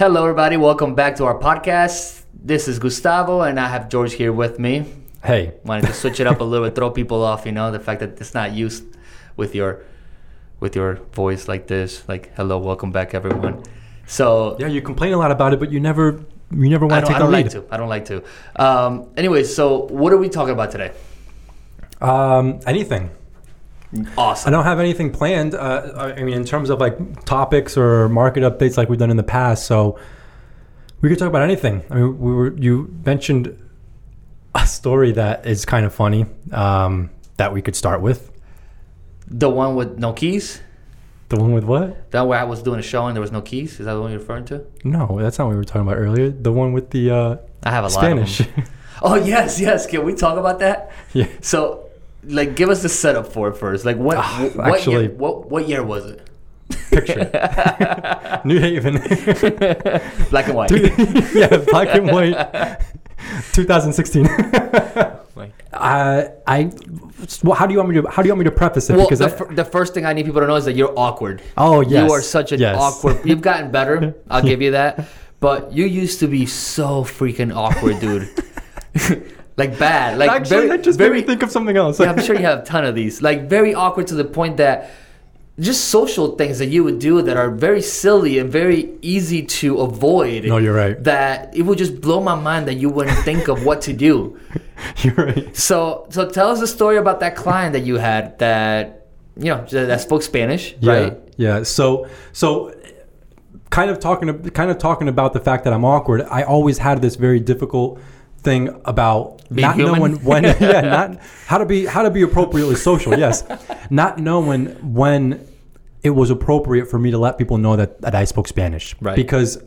Hello, everybody. Welcome back to our podcast. This is Gustavo, and I have George here with me. Hey, Wanted to switch it up a little bit, throw people off. You know, the fact that it's not used with your with your voice like this. Like, hello, welcome back, everyone. So yeah, you complain a lot about it, but you never, you never want to take I don't lead. like to. I don't like to. Um, anyway, so what are we talking about today? Um, anything. I don't have anything planned. Uh, I mean, in terms of like topics or market updates, like we've done in the past. So we could talk about anything. I mean, we were you mentioned a story that is kind of funny um, that we could start with. The one with no keys. The one with what? That where I was doing a show and there was no keys. Is that the one you're referring to? No, that's not what we were talking about earlier. The one with the uh, I have a lot Spanish. of them. Oh yes, yes. Can we talk about that? yeah. So, like, give us the setup for it first. Like, what? Ah, what actually- year, what what year was it? Picture. New Haven. Black and white. yeah, black and white. 2016. Like- uh, I. Well, how do you want me to? How do you want me to preface it? Well, because the, I, fir- the first thing I need people to know is that you're awkward. oh yes, You are such an yes. awkward. You've gotten better. I'll give you that. But you used to be so freaking awkward, dude. Like bad. Like Actually, very, that just very, think of something else. yeah, I'm sure you have a ton of these. Like very awkward to the point that just social things that you would do that are very silly and very easy to avoid. No, you're right. That it would just blow my mind that you wouldn't think of what to do. you're right. So, so tell us a story about that client that you had that you know that that spoke Spanish, Yeah, right? yeah. So, so kind of talking, kind of talking about the fact that I'm awkward. I always had this very difficult thing about Being not human? knowing when, yeah, not how to be how to be appropriately social. Yes, not knowing when it was appropriate for me to let people know that, that I spoke Spanish, Right. Because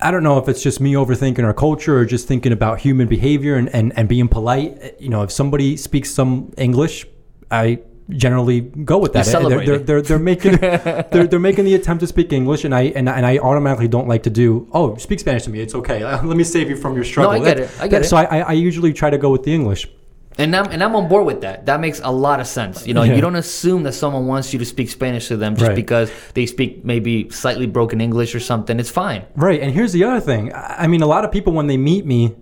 I don't know if it's just me overthinking our culture or just thinking about human behavior and, and, and being polite. You know, if somebody speaks some English, I generally go with that. They're, they're, they're, they're making they're, they're making the attempt to speak English, and I and, and I automatically don't like to do. Oh, speak Spanish to me. It's okay. Let me save you from your struggle. I get That- it. I get that- it. So I, I usually try to go with the English. And I'm and I'm on board with that. That makes a lot of sense. You know, Yeah. you don't assume that someone wants you to speak Spanish to them just Right. because they speak maybe slightly broken English or something. It's fine. Right, and here's the other thing. I I mean, a lot of people when they meet me,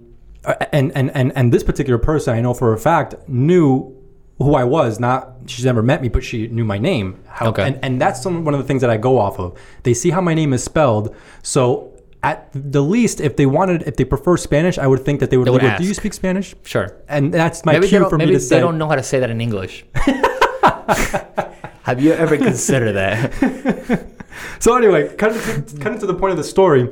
uh, and and and and this particular person I know for a fact knew who I was. Not she's never met me, but she knew my name. How, Okay. and and that's some, one of the things that I go off of. They see how my name is spelled, so. At the least, if they wanted, if they prefer Spanish, I would think that they would. They would lead Do you speak Spanish? Sure. And that's my Maybe they cue don't, for me maybe to they say. don't know how to say that in English. Have you ever considered that? So anyway, kind of to, kind of to the point of the story.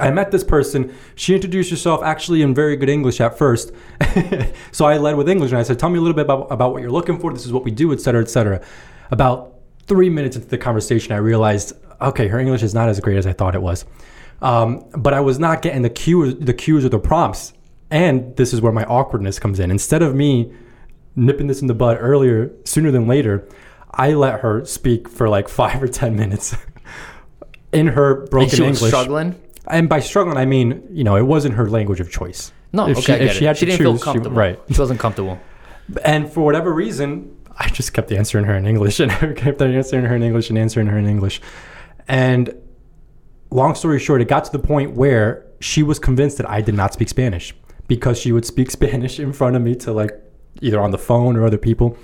I met this person. She introduced herself actually in very good English at first. so I led with English and I said, "Tell me a little bit about, about what you're looking for. This is what we do, et cetera, et cetera." About three minutes into the conversation, I realized, okay, her English is not as great as I thought it was. Um, but I was not getting the cues, the cues or the prompts. And this is where my awkwardness comes in. Instead of me nipping this in the bud earlier, sooner than later, I let her speak for like five or ten minutes in her broken she was English. struggling. And by struggling, I mean you know it wasn't her language of choice. No, If okay, she- I if get she had she to didn't feel choose, she- comfortable. right. She wasn't comfortable. And for whatever reason, I just kept answering her in English and I kept answering her in English and answering her in English. And long story short, it got to the point where she was convinced that I did not speak Spanish because she would speak Spanish in front of me to like either on the phone or other people.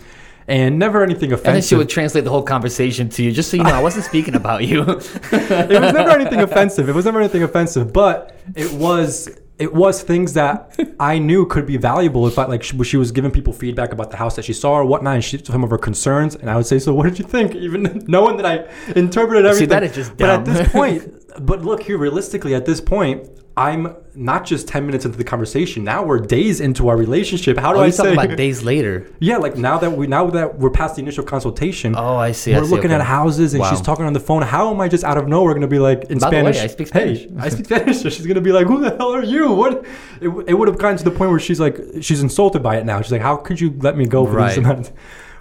And never anything offensive. And then she would translate the whole conversation to you, just so you know, I wasn't speaking about you. it was never anything offensive. It was never anything offensive, but it was it was things that I knew could be valuable if I like she, she was giving people feedback about the house that she saw or whatnot, and she some of her concerns, and I would say, "So what did you think?" Even knowing that I interpreted everything. See, that is just dumb. But at this point, but look here, realistically, at this point. I'm not just 10 minutes into the conversation. Now we're days into our relationship. How do oh, I say? about days later. yeah, like now that we now that we're past the initial consultation, Oh, I see. We're see, looking okay. at houses and Wow. she's talking on the phone. How am I just out of nowhere going to be like in By the way, Spanish? I speak Spanish." Hey, I speak Spanish. So she's going to be like, "Who the hell are you?" What? It, it would have gotten to the point where she's like, she's insulted by it now. She's like, "How could you let me go for this Right. amount?"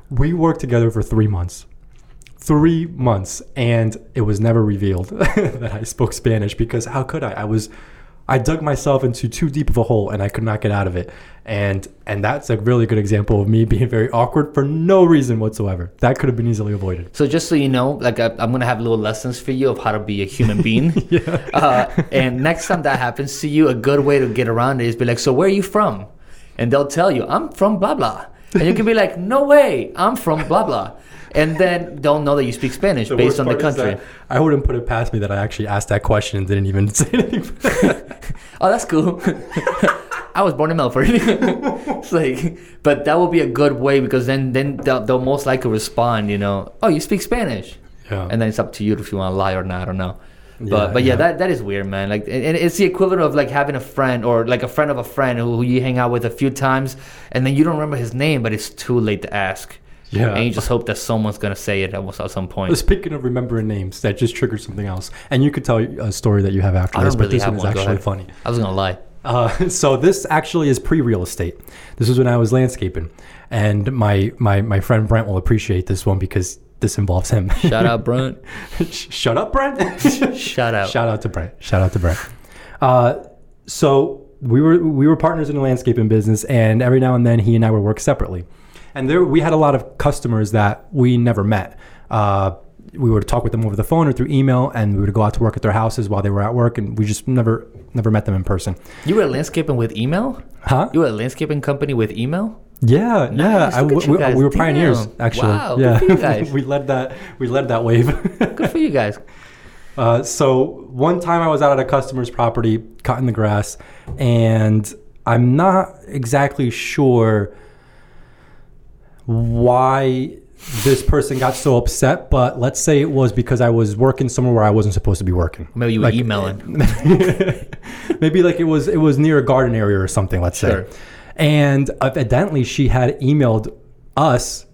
We worked together for three months. Three months, and it was never revealed that I spoke Spanish because how could I? I was I dug myself into too deep of a hole and I could not get out of it. And and that's a really good example of me being very awkward for no reason whatsoever. That could have been easily avoided. So just so you know, like I, I'm gonna have little lessons for you of how to be a human being. Yeah. Uh, and next time that happens to you, a good way to get around it is be like, "So where are you from?" And they'll tell you, "I'm from blah blah," and you can be like, "No way, I'm from blah blah," and then they'll know that you speak Spanish The based on the country. I wouldn't put it past me that I actually asked that question and didn't even say anything. Oh, that's cool. I was born in Melbourne. it's like, but that will be a good way because then then they'll, they'll most likely respond. You know, oh, you speak Spanish. yeah. and then it's up to you if you want to lie or not. I don't know. But Yeah, but yeah, yeah. that that is weird, man. Like, and it's the equivalent of like having a friend or like a friend of a friend who, who you hang out with a few times, and then you don't remember his name, but it's too late to ask. Yeah. And you just hope that someone's gonna say it at, at some point. Speaking of remembering names, that just triggered something else. And you could tell a story that you have after this, don't but this one is actually funny. I was gonna lie. Uh, so this actually is pre-real estate. This was when I was landscaping, and my my my friend Brent will appreciate this one because this involves him. Shout out, Brent. Shut up, Brent. Shout out. Shout out to Brent. Shout out to Brent. Uh, so we were we were partners in the landscaping business, and every now and then he and I would work separately. And there we had a lot of customers that we never met. Uh, we would talk with them over the phone or through email, and we would go out to work at their houses while they were at work, and we just never never met them in person. You were landscaping with email. Huh? You were a landscaping company with email. Yeah, yeah. I, we, we- were pioneers, Damn. actually. Wow, good yeah, for you guys. we led that. We led that wave. Good for you guys. Uh, so one time I was out at a customer's property cutting the grass, and I'm not exactly sure why this person got so upset, but let's say it was because I was working somewhere where I wasn't supposed to be working. Maybe you were Like- emailing. Maybe like it was it was near a garden area or something. Let's Sure. say, and evidently she had emailed us.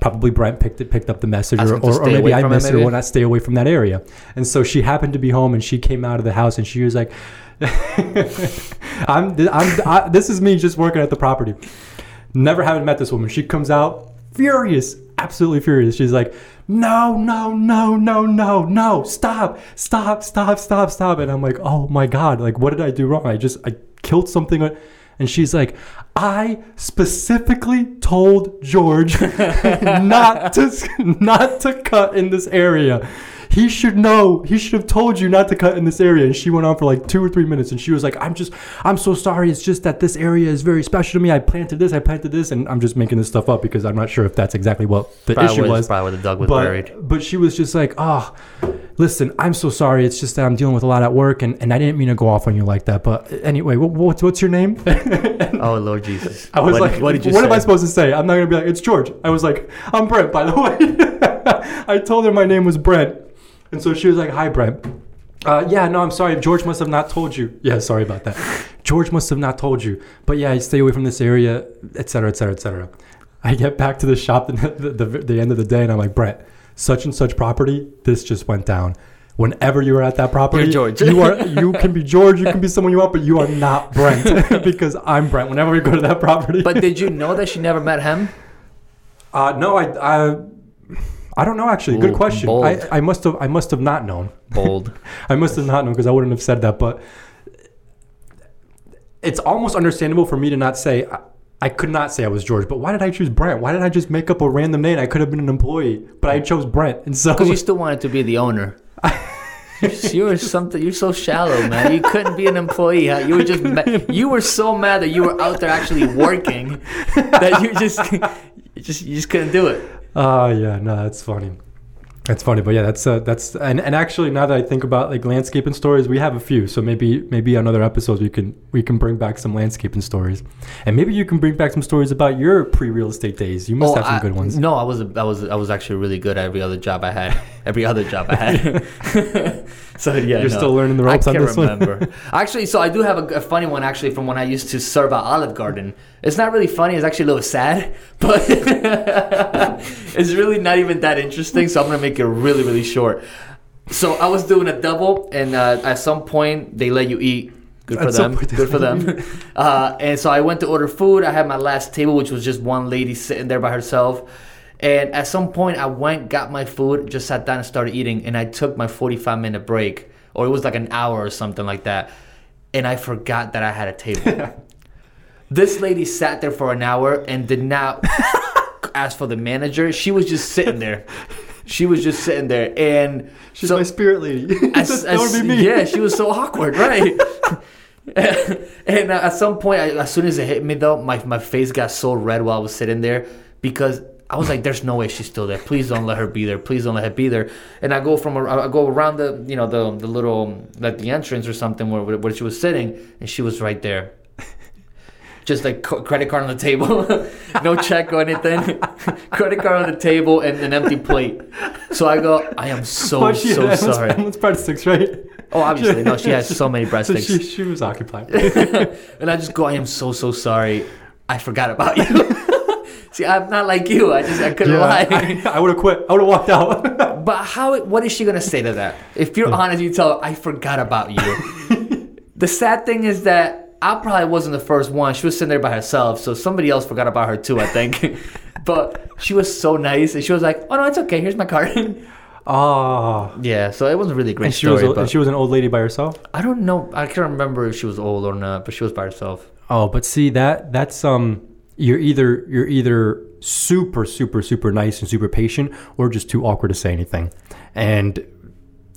Probably Brent picked it, picked up the message, or, or, or maybe I missed it, or not stay away from that area. And so she happened to be home, and she came out of the house, and she was like, "I'm, I'm, I, this is me just working at the property. Never having met this woman. She comes out furious, absolutely furious. She's like, no, no, no, no, no, no, stop, stop, stop, stop, stop. And I'm like, oh my God, like, what did I do wrong? I just, I killed something. And she's like, I specifically told George not to, not to cut in this area. He should know. He should have told you not to cut in this area. And she went on for like two or three minutes. And she was like, I'm just, I'm so sorry. It's just that this area is very special to me. I planted this, I planted this. And I'm just making this stuff up because I'm not sure if that's exactly what the Probably issue was, was. probably where the dog was buried. But, but she was just like, oh, listen, I'm so sorry. It's just that I'm dealing with a lot at work. And, and I didn't mean to go off on you like that. But anyway, what, what's, what's your name? Oh Lord Jesus! I was what, like, what did you what say? am I supposed to say? I'm not gonna be like, it's George. I was like, I'm Brent, by the way. I told her my name was Brent, and so she was like, hi, Brent. Uh, yeah, no, I'm sorry. George must have not told you. Yeah, sorry about that. George must have not told you. But yeah, stay away from this area, etc., etc., et cetera, et cetera. I get back to the shop the, the, the, the end of the day, and I'm like, Brent, such and such property, this just went down. Whenever you are at that property, You're George. you are you can be George, you can be someone you want, but you are not Brent because I'm Brent. Whenever we go to that property, But did you know that she never met him? uh, no, I, I, I don't know. Actually, good Ooh, question. bold. I, I must have, I must have not known. Bold. I must have not known because I wouldn't have said that. But it's almost understandable for me to not say. I, I could not say I was George, but why did I choose Brent? Why did I just make up a random name? I could have been an employee, but I chose Brent, and so Because you still wanted to be the owner. you were something. You're so shallow, man. You couldn't be an employee. Huh? You were just. Ma- you were so mad that you were out there actually working that you just, you just, you just couldn't do it. Oh yeah, no, that's funny. That's funny, but yeah, that's uh, that's and, and actually now that I think about like landscaping stories, we have a few. So maybe maybe on other episodes we can we can bring back some landscaping stories, and maybe you can bring back some stories about your pre real estate days. You must Oh, have some I- good ones. No, I was I was I was actually really good at every other job I had. Every other job I had. so yeah, You're no. still learning the ropes I on can't this one. remember. actually, so I do have a, a funny one actually from when I used to serve at Olive Garden. It's not really funny. It's actually a little sad, but it's really not even that interesting. So I'm gonna make it really really short. So I was doing a double, and uh, at some point they let you eat. Good for At them. Good for them. Uh, and so I went to order food. I had my last table, which was just one lady sitting there by herself. And at some point, I went, got my food, just sat down and started eating. And I took my 45 minute break, or it was like an hour or something like that. and I forgot that I had a table. This lady sat there for an hour and did not ask for the manager. She was just sitting there. She was just sitting there, and She's so- my spirit lady. as- that would be me. Yeah, she was so awkward, right? and uh, at some point, I, as soon as it hit me, though, my, my face got so red while I was sitting there because I was like, "There's no way she's still there. Please don't let her be there. Please don't let her be there." And I go from I go around the you know the the little like the entrance or something where where she was sitting, and she was right there. Just like credit card on the table, no check or anything. credit card on the table and an empty plate. So I go, I am so she so sorry. Emma's breadsticks, right? Oh, obviously, no. She has so many So breadsticks, she, she was occupied. and I just go, I am so so sorry. I forgot about you. See, I'm not like you. I just I couldn't lie. I, I would have quit. I would have walked out. But how? What is she gonna say to that? If you're honest, you tell her I forgot about you. the sad thing is that I probably wasn't the first one. She was sitting there by herself, so somebody else forgot about her too. I think. but she was so nice, and she was like, "Oh no, it's okay. Here's my card." Ah. yeah, so it wasn't really a great And she story. was and she was an old lady by herself. I don't know. I can't remember if she was old or not, but she was by herself. Oh, but see that that's um you're either you're either super super super nice and super patient or just too awkward to say anything. And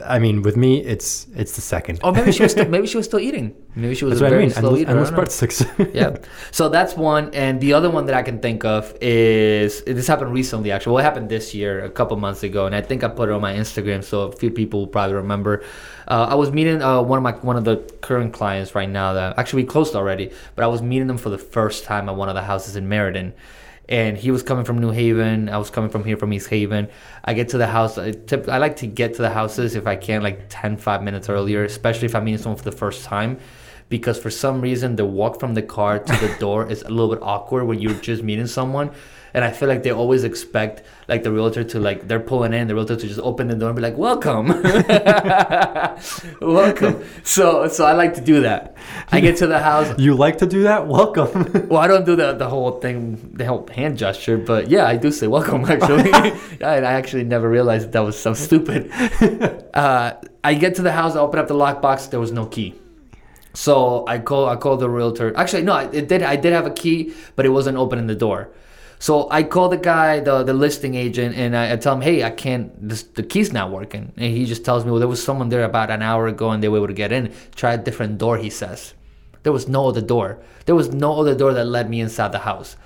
I mean, with me, it's it's the second. Oh, maybe she was still, maybe she was still eating. Maybe she was that's a what I very mean. slow eater. I endless know. breadsticks. yeah. So that's one, and the other one that I can think of is this happened recently. Actually, well, it happened this year, a couple months ago, and I think I put it on my Instagram, so a few people will probably remember. Uh, I was meeting uh, one of my one of the current clients right now that actually we closed already, but I was meeting them for the first time at one of the houses in Meriden. And he was coming from New Haven. I was coming from here from East Haven. I get to the house. I, tip, I like to get to the houses if I can, like 10, 5 minutes earlier, especially if I'm meeting someone for the first time because for some reason the walk from the car to the door is a little bit awkward when you're just meeting someone and i feel like they always expect like the realtor to like they're pulling in the realtor to just open the door and be like welcome welcome so so i like to do that i get to the house you like to do that? Welcome. well, I don't do the the whole thing, the whole hand gesture, but yeah, I do say welcome. Actually, I, I actually never realized that was so stupid. Uh, I get to the house, I open up the lockbox. There was no key, so I call I call the realtor. Actually, no, I- it did. I did have a key, but it wasn't opening the door. So I call the guy, the the listing agent, and I, I tell him, "Hey, I can't. This, the key's not working." And he just tells me, "Well, there was someone there about an hour ago, and they were able to get in. Try a different door." He says. There was no other door. There was no other door that led me inside the house.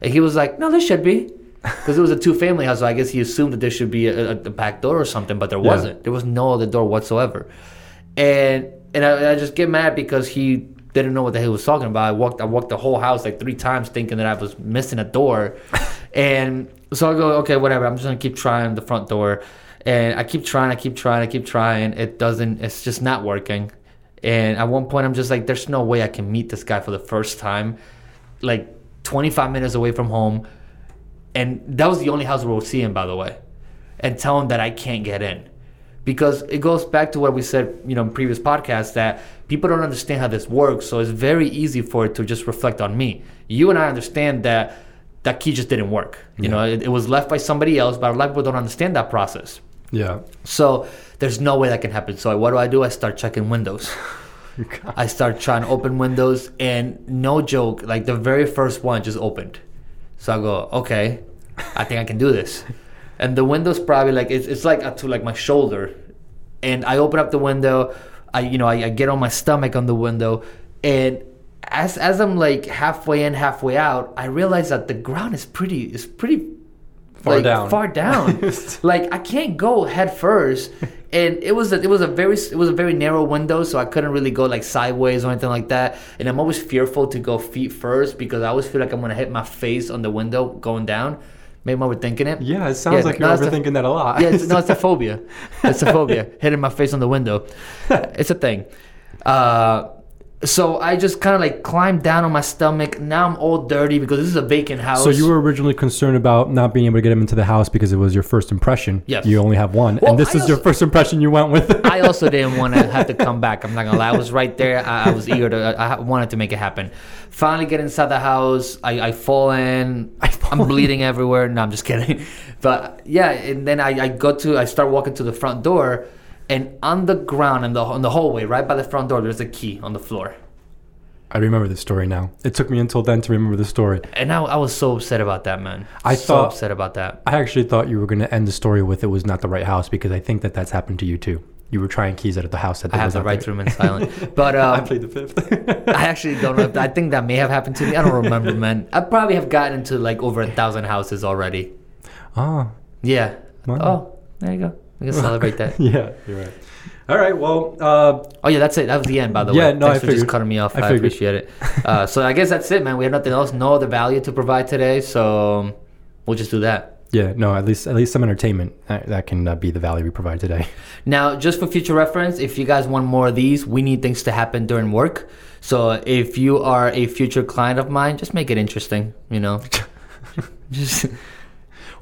And he was like, no, there should be. Because it was a two family house. So I guess he assumed that there should be a, a, a back door or something, but there Yeah. wasn't. There was no other door whatsoever. And and I, I just get mad because he didn't know what the hell he was talking about. I walked I walked the whole house like three times thinking that I was missing a door. and so I go, okay, whatever. I'm just gonna keep trying the front door. And I keep trying, I keep trying, I keep trying. It doesn't it's just not working. And at one point, I'm just like, there's no way I can meet this guy for the first time, like 25 minutes away from home. And that was the only house we were seeing, by the way. And tell him that I can't get in. Because it goes back to what we said, you know, in previous podcasts that people don't understand how this works. So it's very easy for it to just reflect on me. You and I understand that that key just didn't work. You know, it, it was left by somebody else, but a lot of people don't understand that process. yeah. So there's no way that can happen. So what do I do? I start checking windows. I start trying to open windows, and no joke, like the very first one just opened. So I go, okay, I think I can do this. And the window's probably like it's, it's like up to like my shoulder, and I open up the window. I you know I, I get on my stomach on the window, and as as I'm like halfway in, halfway out, I realize that the ground is pretty is pretty Far like, down. Far down. like I can't go head first, and it was a, it was a very it was a very narrow window, so I couldn't really go like sideways or anything like that. And I'm always fearful to go feet first because I always feel like I'm gonna hit my face on the window going down. Maybe I'm overthinking it. Yeah, it sounds Yeah, like you're no, the- overthinking that a lot. Yeah, it's, no, it's a phobia. It's a phobia. Hitting my face on the window. It's a thing. Uh, so I just kind of like climbed down on my stomach. Now I'm all dirty because this is a vacant house. So you were originally concerned about not being able to get him into the house because it was your first impression. Yes. You only have one, Well, and this I is your first impression you went with. I also didn't want to have to come back. I'm not gonna lie. I was right there. I, I was eager to. I wanted to make it happen. Finally, get inside the house. I, I fall in. I fall am bleeding everywhere. No, I'm just kidding. But yeah, and then I, I go to. I start walking to the front door, and on the ground in the in the hallway, right by the front door, there's a key on the floor. I remember the story now. It took me until then to remember the story. And I, I was so upset about that, man. I so thought- upset about that. I actually thought you were going to end the story with it was not the right house because I think that that's happened to you too. You were trying keys out of the house that I have the right there. to remain silent. But I um, played the fifth. I actually don't know. If, I think that may have happened to me. I don't remember, man. I probably have gotten into like over a thousand houses already. Ah, Yeah. Wow. Oh, there you go. We can celebrate that. yeah, you're right. All right, well, uh, Oh yeah, that's it. That was the end, by the Yeah, way. no, Thanks I for just figured. cutting me off. I I, appreciate it. Uh, so I guess that's it, man. We have nothing else. No other value to provide today, so um, we'll just do that. yeah, no, at least at least some entertainment uh, that can uh, be the value we provide today. Now, just for future reference, if you guys want more of these, we need things to happen during work. So if you are a future client of mine, just make it interesting. You know, just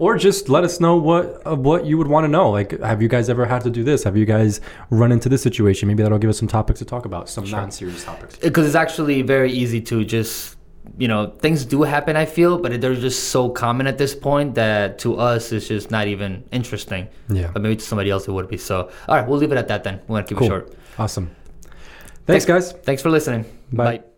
Or just let us know what uh, what you would want to know. Like, have you guys ever had to do this? Have you guys run into this situation? Maybe that'll give us some topics to talk about, some non-serious topics. because it's actually very easy to just you know things do happen i feel but they're just so common at this point that to us it's just not even interesting Yeah. but maybe to somebody else it would be so all right we'll leave it at that then we're gonna keep Cool. it short Awesome. Thanks, guys. thanks for listening Bye. bye.